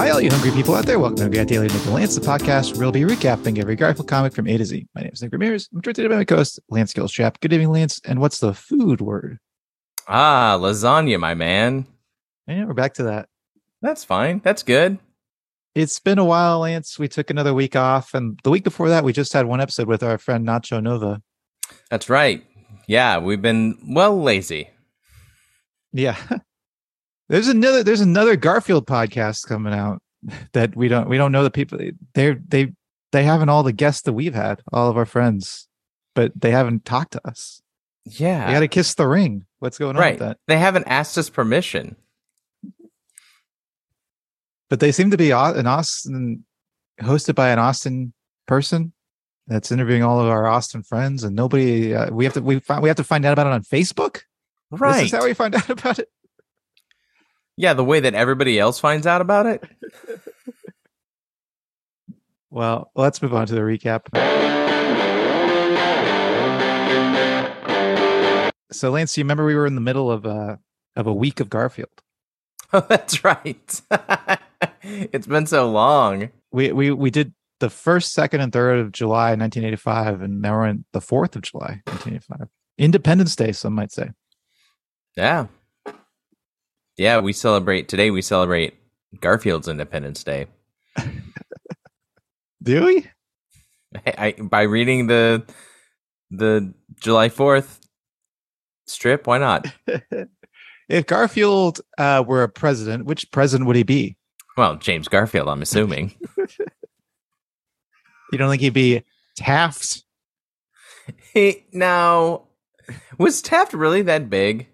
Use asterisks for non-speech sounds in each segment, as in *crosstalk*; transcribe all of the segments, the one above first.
Hi, all you hungry people out there. Welcome to Got Daily Nick and Lance, the podcast where we'll be recapping every Garfield comic from A to Z. My name is Nick Ramirez. I'm joined today by my co-host, Lance Gilstrap. Good evening, Lance. And what's the food word? Ah, lasagna, my man. Yeah, we're back to that. That's fine. That's good. It's been a while, Lance. We took another week off, and the week before that, we just had one episode with our friend Nacho Nova. That's right. Yeah, we've been well lazy. Yeah. *laughs* There's another there's another Garfield podcast coming out *laughs* that we don't we don't know the people they they they haven't all the guests that we've had, all of our friends, but they haven't talked to us. Yeah. They got to kiss the ring. What's going on right. with that? They haven't asked us permission. But they seem to be an Austin hosted by an Austin person that's interviewing all of our Austin friends, and nobody. Uh, we have to we find we have to find out about it on Facebook. Right. This is how we find *laughs* out about it. Yeah, the way that everybody else finds out about it. *laughs* Well, let's move on to the recap. So, Lance, you remember we were in the middle of a of a week of Garfield. Oh, *laughs* that's right. *laughs* it's been so long. We we we did the first, second, and third of July, 1985, and now we're in the fourth of July, 1985. Independence Day, some might say. Yeah. Yeah, we celebrate today we celebrate Garfield's Independence Day. *laughs* Do we? I, I, by reading the the July 4th strip, why not? *laughs* if Garfield uh, were a president, which president would he be? Well, James Garfield, I'm assuming. *laughs* You don't think he'd be Taft? Hey, now, was Taft really that big?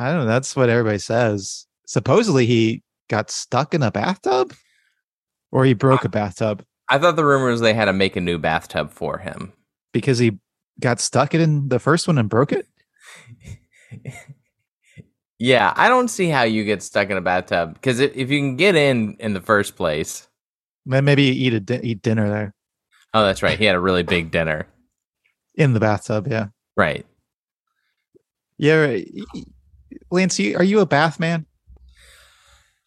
I don't know. That's what everybody says. Supposedly he got stuck in a bathtub or he broke a bathtub I thought the rumor was they had to make a new bathtub for him. because he got stuck in the first one and broke it. *laughs* Yeah, I don't see how you get stuck in a bathtub because if, if you can get in in the first place. Then maybe eat a di- eat dinner there Oh, that's right. He had a really big dinner. in the bathtub. Yeah. Right. Yeah. Lance, you, are you a bath man?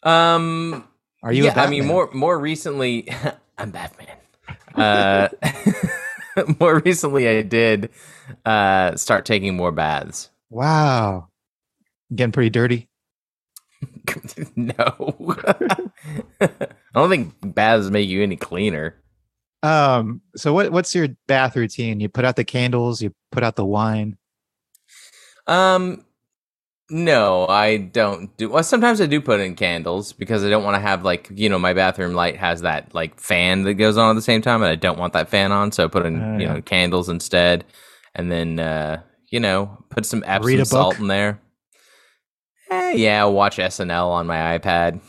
Um, Are you? yeah, I mean, man? more more recently, *laughs* I'm Batman. Uh, *laughs* more recently, I did uh, start taking more baths. Wow. Getting pretty dirty. *laughs* no, I don't think baths make you any cleaner. Um. So what? What's your bath routine? You put out the candles. You put out the wine. Um, no, I don't do. Well, sometimes I do put in candles because I don't want to have like you know my bathroom light has that like fan that goes on at the same time, and I don't want that fan on, so I put in Oh, you know candles instead, and then uh, you know put some Epsom salt in there. Eh, yeah, I'll watch SNL on my iPad.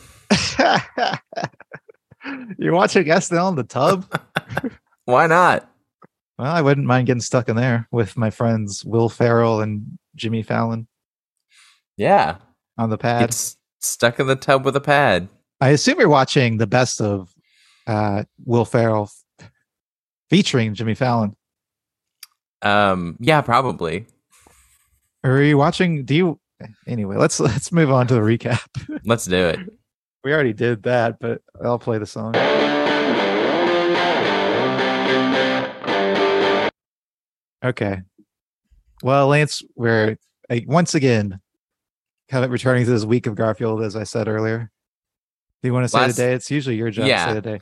You're watching SNL in the tub. *laughs* Why not? Well, I wouldn't mind getting stuck in there with my friends Will Ferrell and Jimmy Fallon Yeah, on the pad. it's stuck in the tub with a pad. I assume you're watching the best of uh, Will Ferrell f- featuring Jimmy Fallon. Um, yeah, probably. Are you watching? Do you? Anyway, let's let's move on to the recap. *laughs* Let's do it. we already did that, but I'll play the song. Okay. Well, Lance, we're uh, once again kind of returning to this week of Garfield, as I said earlier. Do you want to say Last- the day? It's usually your job Yeah. to say the day.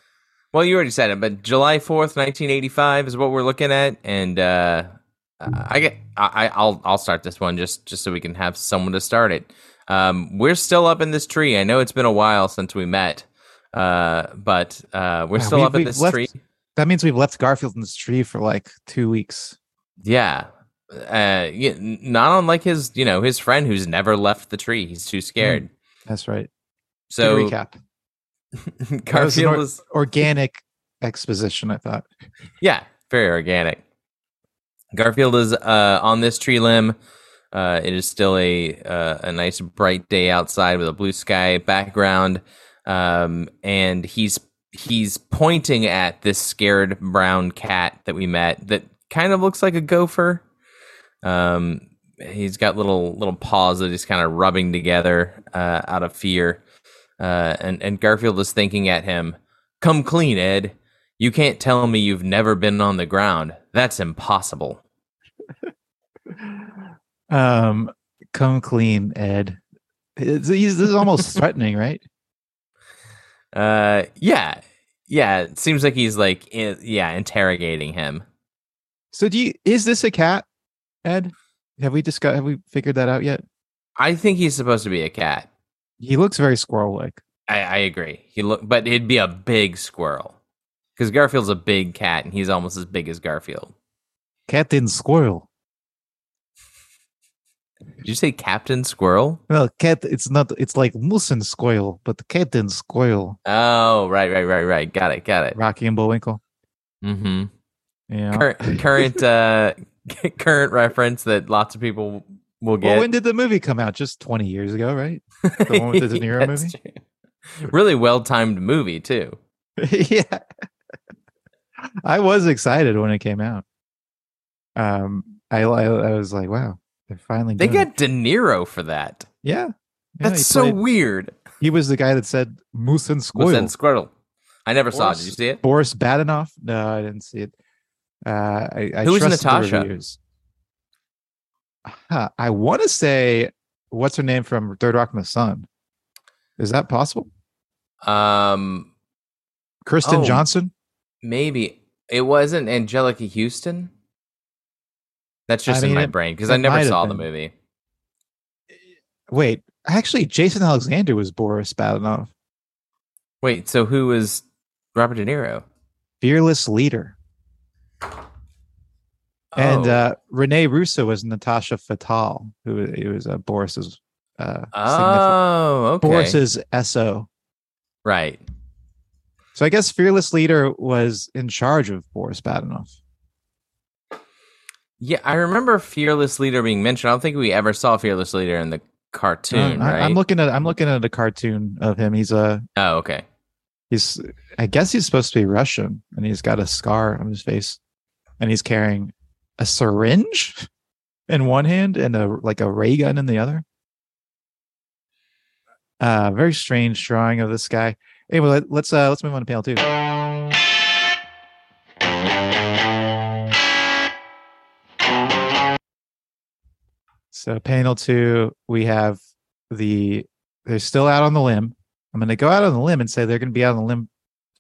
Well, you already said it, but July fourth, nineteen eighty-five is what we're looking at, and uh, I get, I, I'll, I'll start this one just, just so we can have someone to start it. Um, we're still up in this tree. I know it's been a while since we met, uh, but uh, we're Wow, still we- up in this left- tree. That means we've left Garfield in this tree for like two weeks. Yeah. Uh, not unlike his, you know, his friend who's never left the tree. He's too scared. That's right. So Good recap. *laughs* That was or- organic exposition. I thought. Yeah, very organic. Garfield is uh, on this tree limb. Uh, it is still a uh, a nice bright day outside with a blue sky background, um, and he's he's pointing at this scared brown cat that we met that kind of looks like a gopher. Um, he's got little little paws that he's kind of rubbing together uh, out of fear. Uh, and and Garfield is thinking at him, "Come clean, Ed. You can't tell me you've never been on the ground. That's impossible." *laughs* um, come clean, Ed. It's, he's, this is almost *laughs* threatening, right? Uh, yeah, yeah. It seems like he's like, in, yeah, interrogating him. So, do you is this a cat, Ed? Have we discussed? Have we figured that out yet? I think he's supposed to be a cat. He looks very squirrel-like. I, I agree. He look, but it'd be a big squirrel because Garfield's a big cat and he's almost as big as Garfield. Captain Squirrel. Did you say Captain Squirrel? Well, cat. It's not. It's like Moose and Squirrel, but Captain Squirrel. Oh, right, right, right, right. Got it, got it. Rocky and Bullwinkle. Mm-hmm. Yeah. Current, current, uh, *laughs* current reference that lots of people will get. Well, when did the movie come out? Just twenty years ago, right? The one with the De *laughs* Niro movie. true. Really well timed movie too. *laughs* yeah. I was excited when it came out. Um, I I, I was like, wow, they're finally. They it. got De Niro for that. yeah. Yeah, That's so played- weird. He was the guy that said Moose and Squirrel. What's that Squirtle? I never saw it. Did you see it? Boris Badenov? No, I didn't see it. Uh, I, I Who is trusted the Natasha? Huh, I want to say, what's her name from Third Rock from the Sun? Is that possible? Um, Kristen Oh. Johnston? maybe it wasn't Anjelica Huston. That's just I in my it- brain because I never saw the movie. Wait, actually, Jason Alexander was Boris Badenov. Wait, so who was Robert De Niro? Fearless leader. And Oh. uh, Renee Russo was Natasha Fatale, who who was uh, Boris's uh, oh, okay, Boris's SO. right. So I guess Fearless Leader was in charge of Boris Badenov. Yeah, I remember Fearless Leader being mentioned. I don't think we ever saw Fearless Leader in the cartoon, I, right? I'm looking at I'm looking at a cartoon of him. He's a oh, okay. he's I guess he's supposed to be Russian, and he's got a scar on his face, and he's carrying a syringe in one hand and a like a ray gun in the other. Uh, very strange drawing of this guy. Anyway, let, let's uh let's move on to panel two. So panel two, we have the they're still out on the limb. I'm going to go out on the limb and say they're going to be out on the limb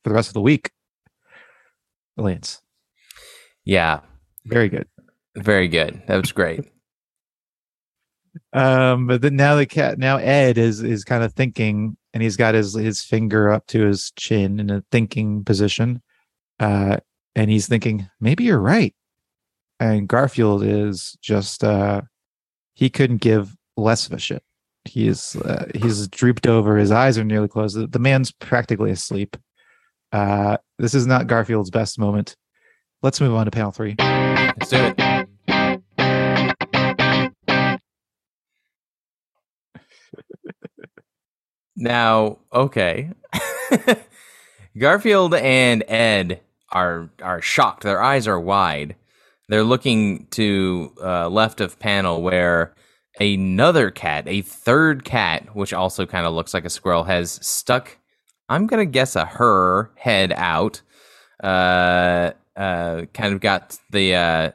for the rest of the week. Lance, Yeah, very good. very good. That was great. Um, but then now the cat, now Ed is is kind of thinking, and he's got his his finger up to his chin in a thinking position, uh, and he's thinking maybe you're right. And Garfield is just uh, he couldn't give less of a shit. He is uh, he's drooped over, his eyes are nearly closed. The- The man's practically asleep. Uh, this is not Garfield's best moment. Let's move on to panel three. Let's do it. Now, okay. *laughs* Garfield and Ed are are shocked. Their eyes are wide. They're looking to uh, left of panel where another cat, a third cat, which also kind of looks like a squirrel, has stuck. I'm gonna guess a her head out. Uh, uh, kind of got the. Uh,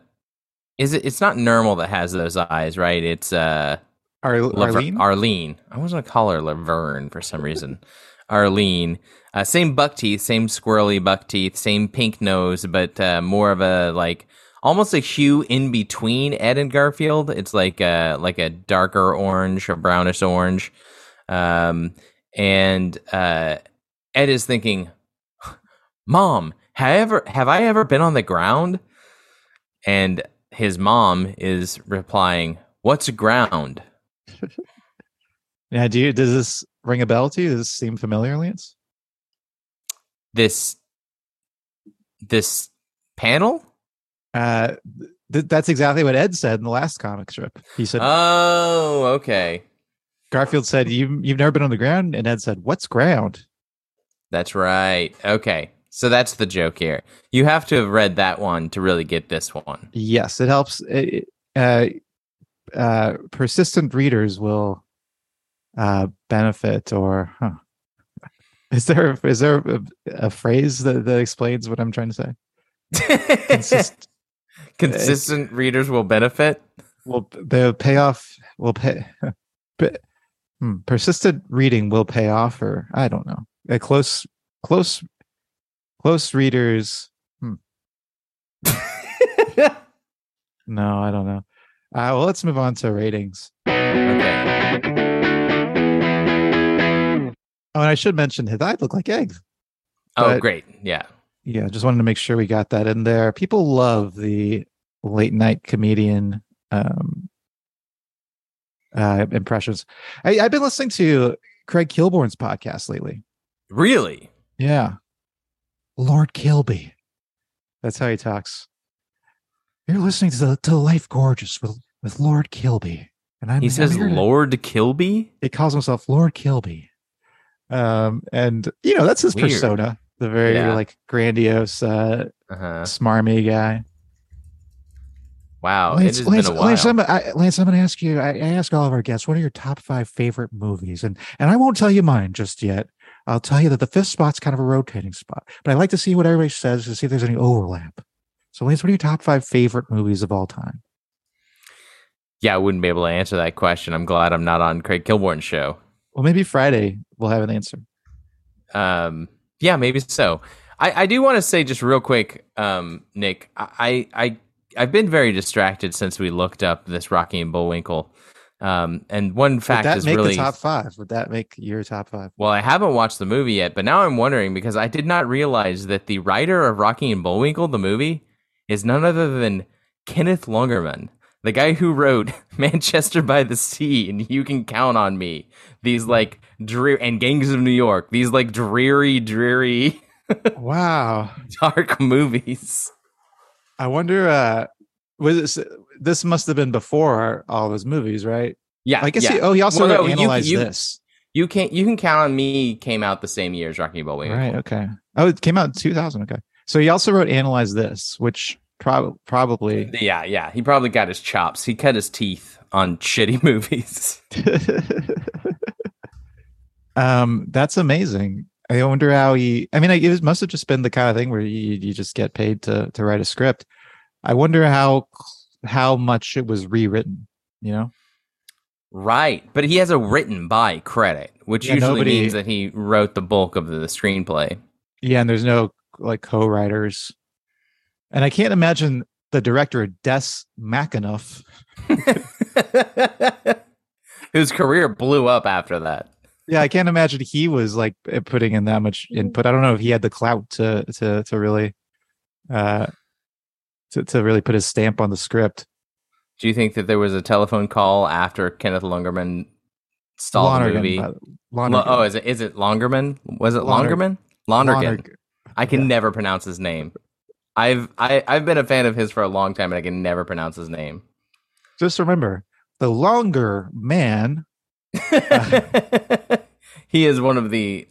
is it? It's not normal that has those eyes, right? It's uh. Ar- Laver- Arlene? Arlene. I was gonna call her Laverne for some reason. *laughs* Arlene. Uh, same buck teeth, same squirrely buck teeth, same pink nose, but uh, more of a like almost a hue in between Ed and Garfield. It's like a like a darker orange, a brownish orange. Um, and uh, Ed is thinking, "Mom, have I ever have I ever been on the ground?" And his mom is replying, "What's ground?" Yeah, do you does this ring a bell to you? Does this seem familiar, Lance? this this panel Uh, th- that's exactly what Ed said in the last comic strip. He said oh okay Garfield said you you've never been on the ground, and Ed said, "What's ground?" that's right okay so that's the joke here you have to have read that one to really get this one Yes, it helps. Uh, uh, persistent readers will uh, benefit, or huh, Is there is there a, a phrase that, that explains what I'm trying to say? Consist, *laughs* Consistent readers will benefit. will the payoff will pay. *laughs* Hmm, persistent reading will pay off, or I don't know. A close, close, close readers. Hmm. *laughs* No, I don't know. Uh, well, let's move on to ratings. okay. Oh, and I should mention his eyes look like eggs. Oh, great. Yeah. Yeah, just wanted to make sure we got that in there. People love the late night comedian um, uh, impressions. I, I've been listening to Craig Kilborn's podcast lately. Really? Yeah, Lord Kilby. That's how he talks. You're listening to the to Life Gorgeous with with Lord Kilby, and I'm He I'm says to- Lord Kilby? he calls himself Lord Kilby. Um, and you know that's his Weird. persona, the very Yeah. like grandiose, uh, Uh-huh. smarmy guy. Wow. Lance, it has Lance, been a while. Lance, I'm, I, Lance, I'm going to ask you. I, I ask all of our guests, what are your top five favorite movies? And and I won't tell you mine just yet. I'll tell you that the fifth spot's kind of a rotating spot, but I like to see what everybody says to see if there's any overlap. So, Lance, what are your top five favorite movies of all time? yeah, I wouldn't be able to answer that question. I'm glad I'm not on Craig Kilborn's show. Well, maybe Friday we'll have an answer. Um, yeah, maybe so. I, I do want to say just real quick, um, Nick. I, I I've been very distracted since we looked up this Rocky and Bullwinkle. Um, and one fact Would that is make really the top five? Would that make your top five? well. I haven't watched the movie yet, but now I'm wondering because I did not realize that the writer of Rocky and Bullwinkle, the movie, is none other than Kenneth Longerman, the guy who wrote *laughs* Manchester by the Sea and You Can Count on Me. These like dreary and Gangs of New York. These like dreary, dreary. *laughs* wow. dark movies. I wonder. uh Was this, this must have been before all those movies, right? Yeah, I guess. yeah. He, oh, he also Well, wrote no, you- analyze you- this. you can you can count on me came out the same year as Rocky Bullwinkle. Right. Okay. Oh, it came out in 2000. Okay. So he also wrote Analyze This, which prob- probably. Yeah, yeah. He probably got his chops. He cut his teeth on *laughs* shitty movies. *laughs* um, that's amazing. I wonder how he. I mean, it must have just been the kind of thing where you you just get paid to to write a script. I wonder how how much it was rewritten. You know. Right. But he has a written by credit, which Yeah, usually nobody- means that he wrote the bulk of the screenplay. Yeah, and there's no like co-writers, and I can't imagine the director Des McAnuff. *laughs* Whose career blew up after that. Yeah, I can't imagine he was like putting in that much input. I don't know if he had the clout to to to really uh to, to really put his stamp on the script. Do you think that there was a telephone call after Kenneth Longerman stalled the movie? Lo- oh, is it is it Longerman? Was it Longerman? Lonergan. Lonergan. I can Yeah. never pronounce his name. I've I, I've been a fan of his for a long time, and I can never pronounce his name. Just remember, the longer man. *laughs* he is one of the.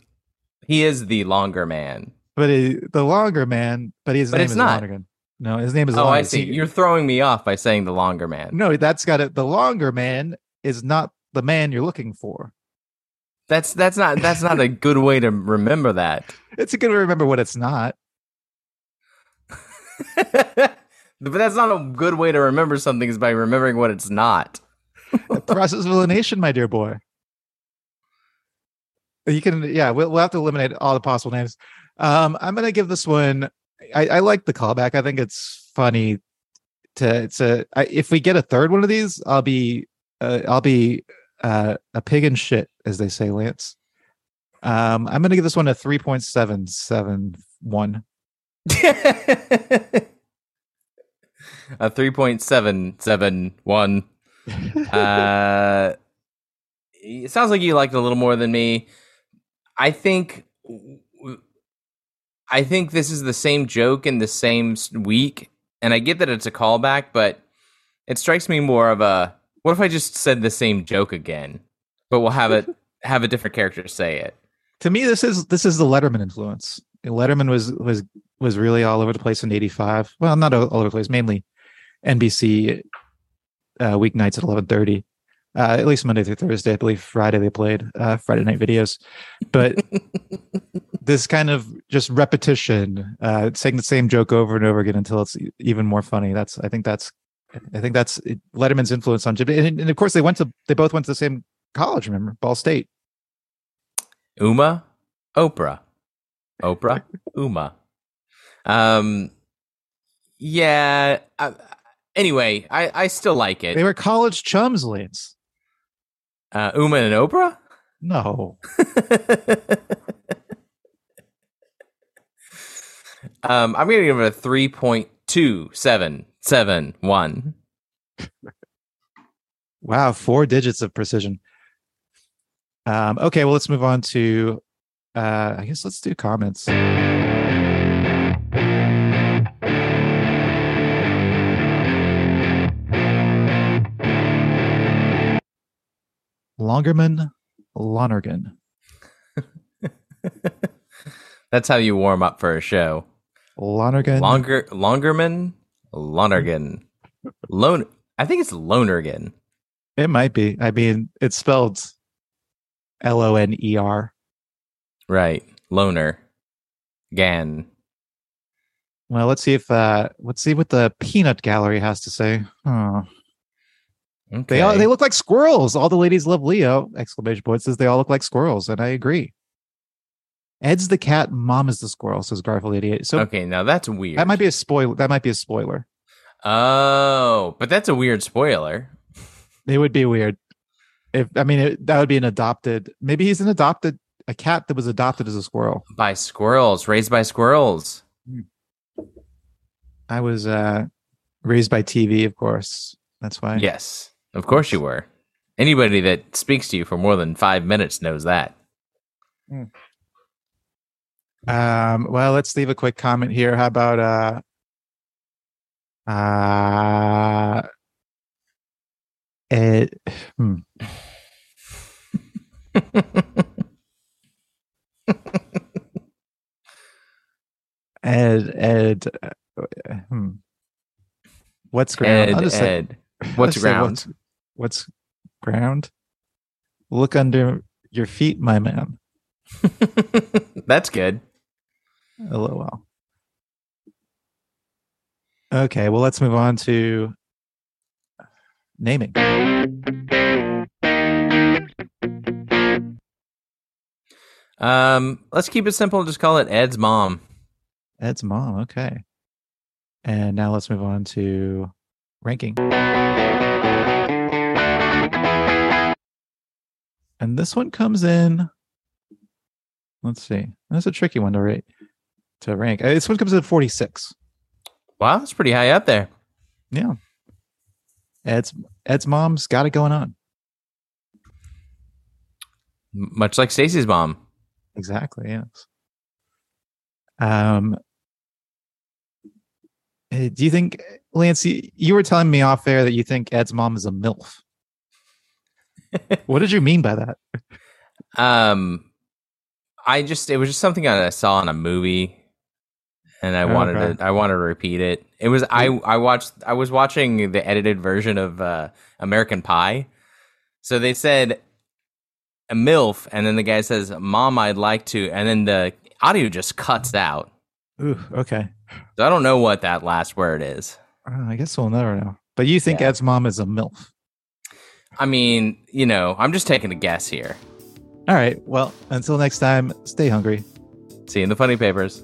He is the longer man. But he, the longer man, but his But name it's is not. Lonergan. No, his name is. Oh, I see. You're throwing me off by saying the longer man. no, that's got it. The longer man is not the man you're looking for. That's that's not that's not a good way to remember that. *laughs* It's a good way to remember what it's not. *laughs* but that's not a good way to remember something is by remembering what it's not. *laughs* The process of elimination, my dear boy. You can, yeah, we'll, we'll have to eliminate all the possible names. Um, I'm gonna give this one. I, I like the callback. I think it's funny to it's a. I, if we get a third one of these, I'll be, uh, I'll be uh, a pig in shit, as they say, Lance. Um, I'm gonna give this one a three point seven seven one. *laughs* a 3.771 *laughs* uh it sounds like you liked it a little more than me i think i think this is the same joke in the same week and i get that it's a callback but it strikes me more of a what if i just said the same joke again but we'll have it *laughs* have a different character say it to me this is this is the letterman influence letterman was was was really all over the place in 85 well not all over the place mainly nbc uh weeknights at 11.30 Uh, at least Monday through Thursday. I believe Friday they played uh, Friday night videos. But *laughs* this kind of just repetition, uh, saying the same joke over and over again until it's even more funny. That's I think that's I think that's Letterman's influence on Jim. And, and of course, they went to they both went to the same college. Remember, Ball State. Uma, Oprah, Oprah, *laughs* Uma. Um, yeah. Uh, anyway, I I still like it. They were college chums, Lance. Uh, Uma and Oprah. No, *laughs* um, I'm gonna give it a three point two seven seven one. wow, four digits of precision. Um, okay, well, let's move on to. Uh, I guess let's do comments. Longerman Lonergan. *laughs* That's how you warm up for a show. Lonergan. Longer, Longerman, Lonergan, Lone. I think it's Lonergan. it might be. I mean, it's spelled L O N E R. Right, Loner, Gan. Well, let's see if uh let's see what the peanut gallery has to say. Oh. Okay. They all they look like squirrels. All the ladies love Leo! Exclamation point says they all look like squirrels, and I agree. Ed's the cat, mom is the squirrel, says Garfield 88. So okay, now that's weird. that might be a spoiler. That might be a spoiler. Oh, but that's a weird spoiler. It would be weird. If I mean it, that would be an adopted maybe he's an adopted a cat that was adopted as a squirrel. By squirrels, raised by squirrels. I was uh raised by TV, of course. That's why. Yes, of course you were. Anybody that speaks to you for more than five minutes knows that. Um, well, let's leave a quick comment here. How about uh uh Ed, hmm. *laughs* Ed Ed uh, hmm. What's ground? Ed, I'll say- Ed. *laughs* What's ground? What's, what's ground? Look under your feet, my man. *laughs* That's good. LOL. Okay, well, let's move on to naming. Um, let's keep it simple. and Just call it Ed's mom. Ed's mom. Okay. And now let's move on to ranking. And this one comes in. Let's see. That's a tricky one to rate to rank. Uh, This one comes in at 46. Wow, that's pretty high up there. Yeah. Ed's Ed's mom's got it going on. Much like Stacy's mom. Exactly. Yes. Um. eh, Do you think, Lance? You, were telling me off air that you think Ed's mom is a milf. what did you mean by that? *laughs* Um, I just it was just something that I saw in a movie, and I wanted Okay. to I wanted to repeat it. It was I I watched I was watching the edited version of uh, American Pie, so they said a milf, and then the guy says, "Mom, I'd like to," and then the audio just cuts out. Ooh, okay. So I don't know what that last word is. Uh, I guess we'll never know. But you think Yeah. Ed's mom is a milf? I mean, you know, I'm just taking a guess here. All right. Well, until next time, stay hungry. See you in the funny papers.